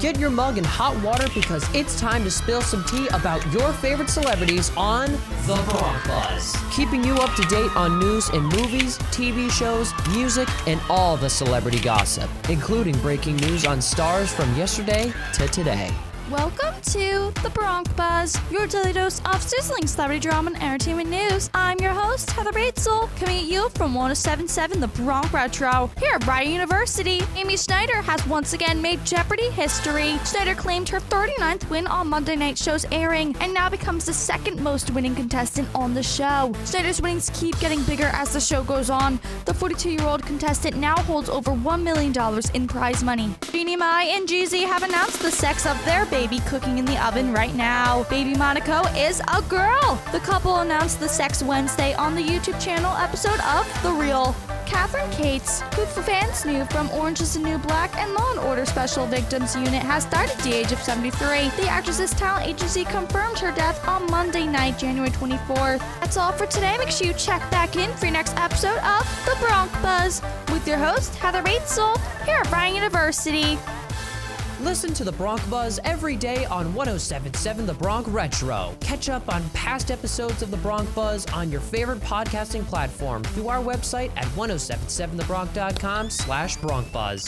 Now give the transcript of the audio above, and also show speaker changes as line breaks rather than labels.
Get your mug in hot water because it's time to spill some tea about your favorite celebrities on The Bronc Buzz. Keeping you up to date on news in movies, TV shows, music, and all the celebrity gossip, including breaking news on stars from yesterday to today.
Welcome to the Bronc Buzz, your daily dose of sizzling celebrity drama and entertainment news. I'm your host, Heather Batezel, coming at you from 1077 The Bronc Retro here at Rider University. Amy Schneider has once again made Jeopardy history. Schneider claimed her 39th win on Monday night show's airing and now becomes the second most winning contestant on the show. Schneider's winnings keep getting bigger as the show goes on. The 42 year old contestant now holds over $1 million in prize money. Jeannie Mai and Jeezy have announced the sex of their baby cooking in the oven right now. Baby Monaco is a girl. The couple announced the sex Wednesday on the YouTube channel episode of The Real. Kathryn Kates, who fans knew from Orange is the New Black and Law and Order Special Victims Unit, has died at the age of 73. The actress's talent agency confirmed her death on Monday night, January 24th. That's all for today. Make sure you check back in for your next episode of The Bronc Buzz with your host, Heather Batezel, here at Rider University.
Listen to the Bronc Buzz every day on 1077 The Bronc Retro. Catch up on past episodes of the Bronc Buzz on your favorite podcasting platform through our website at 1077thebronc.com slash Bronc Buzz.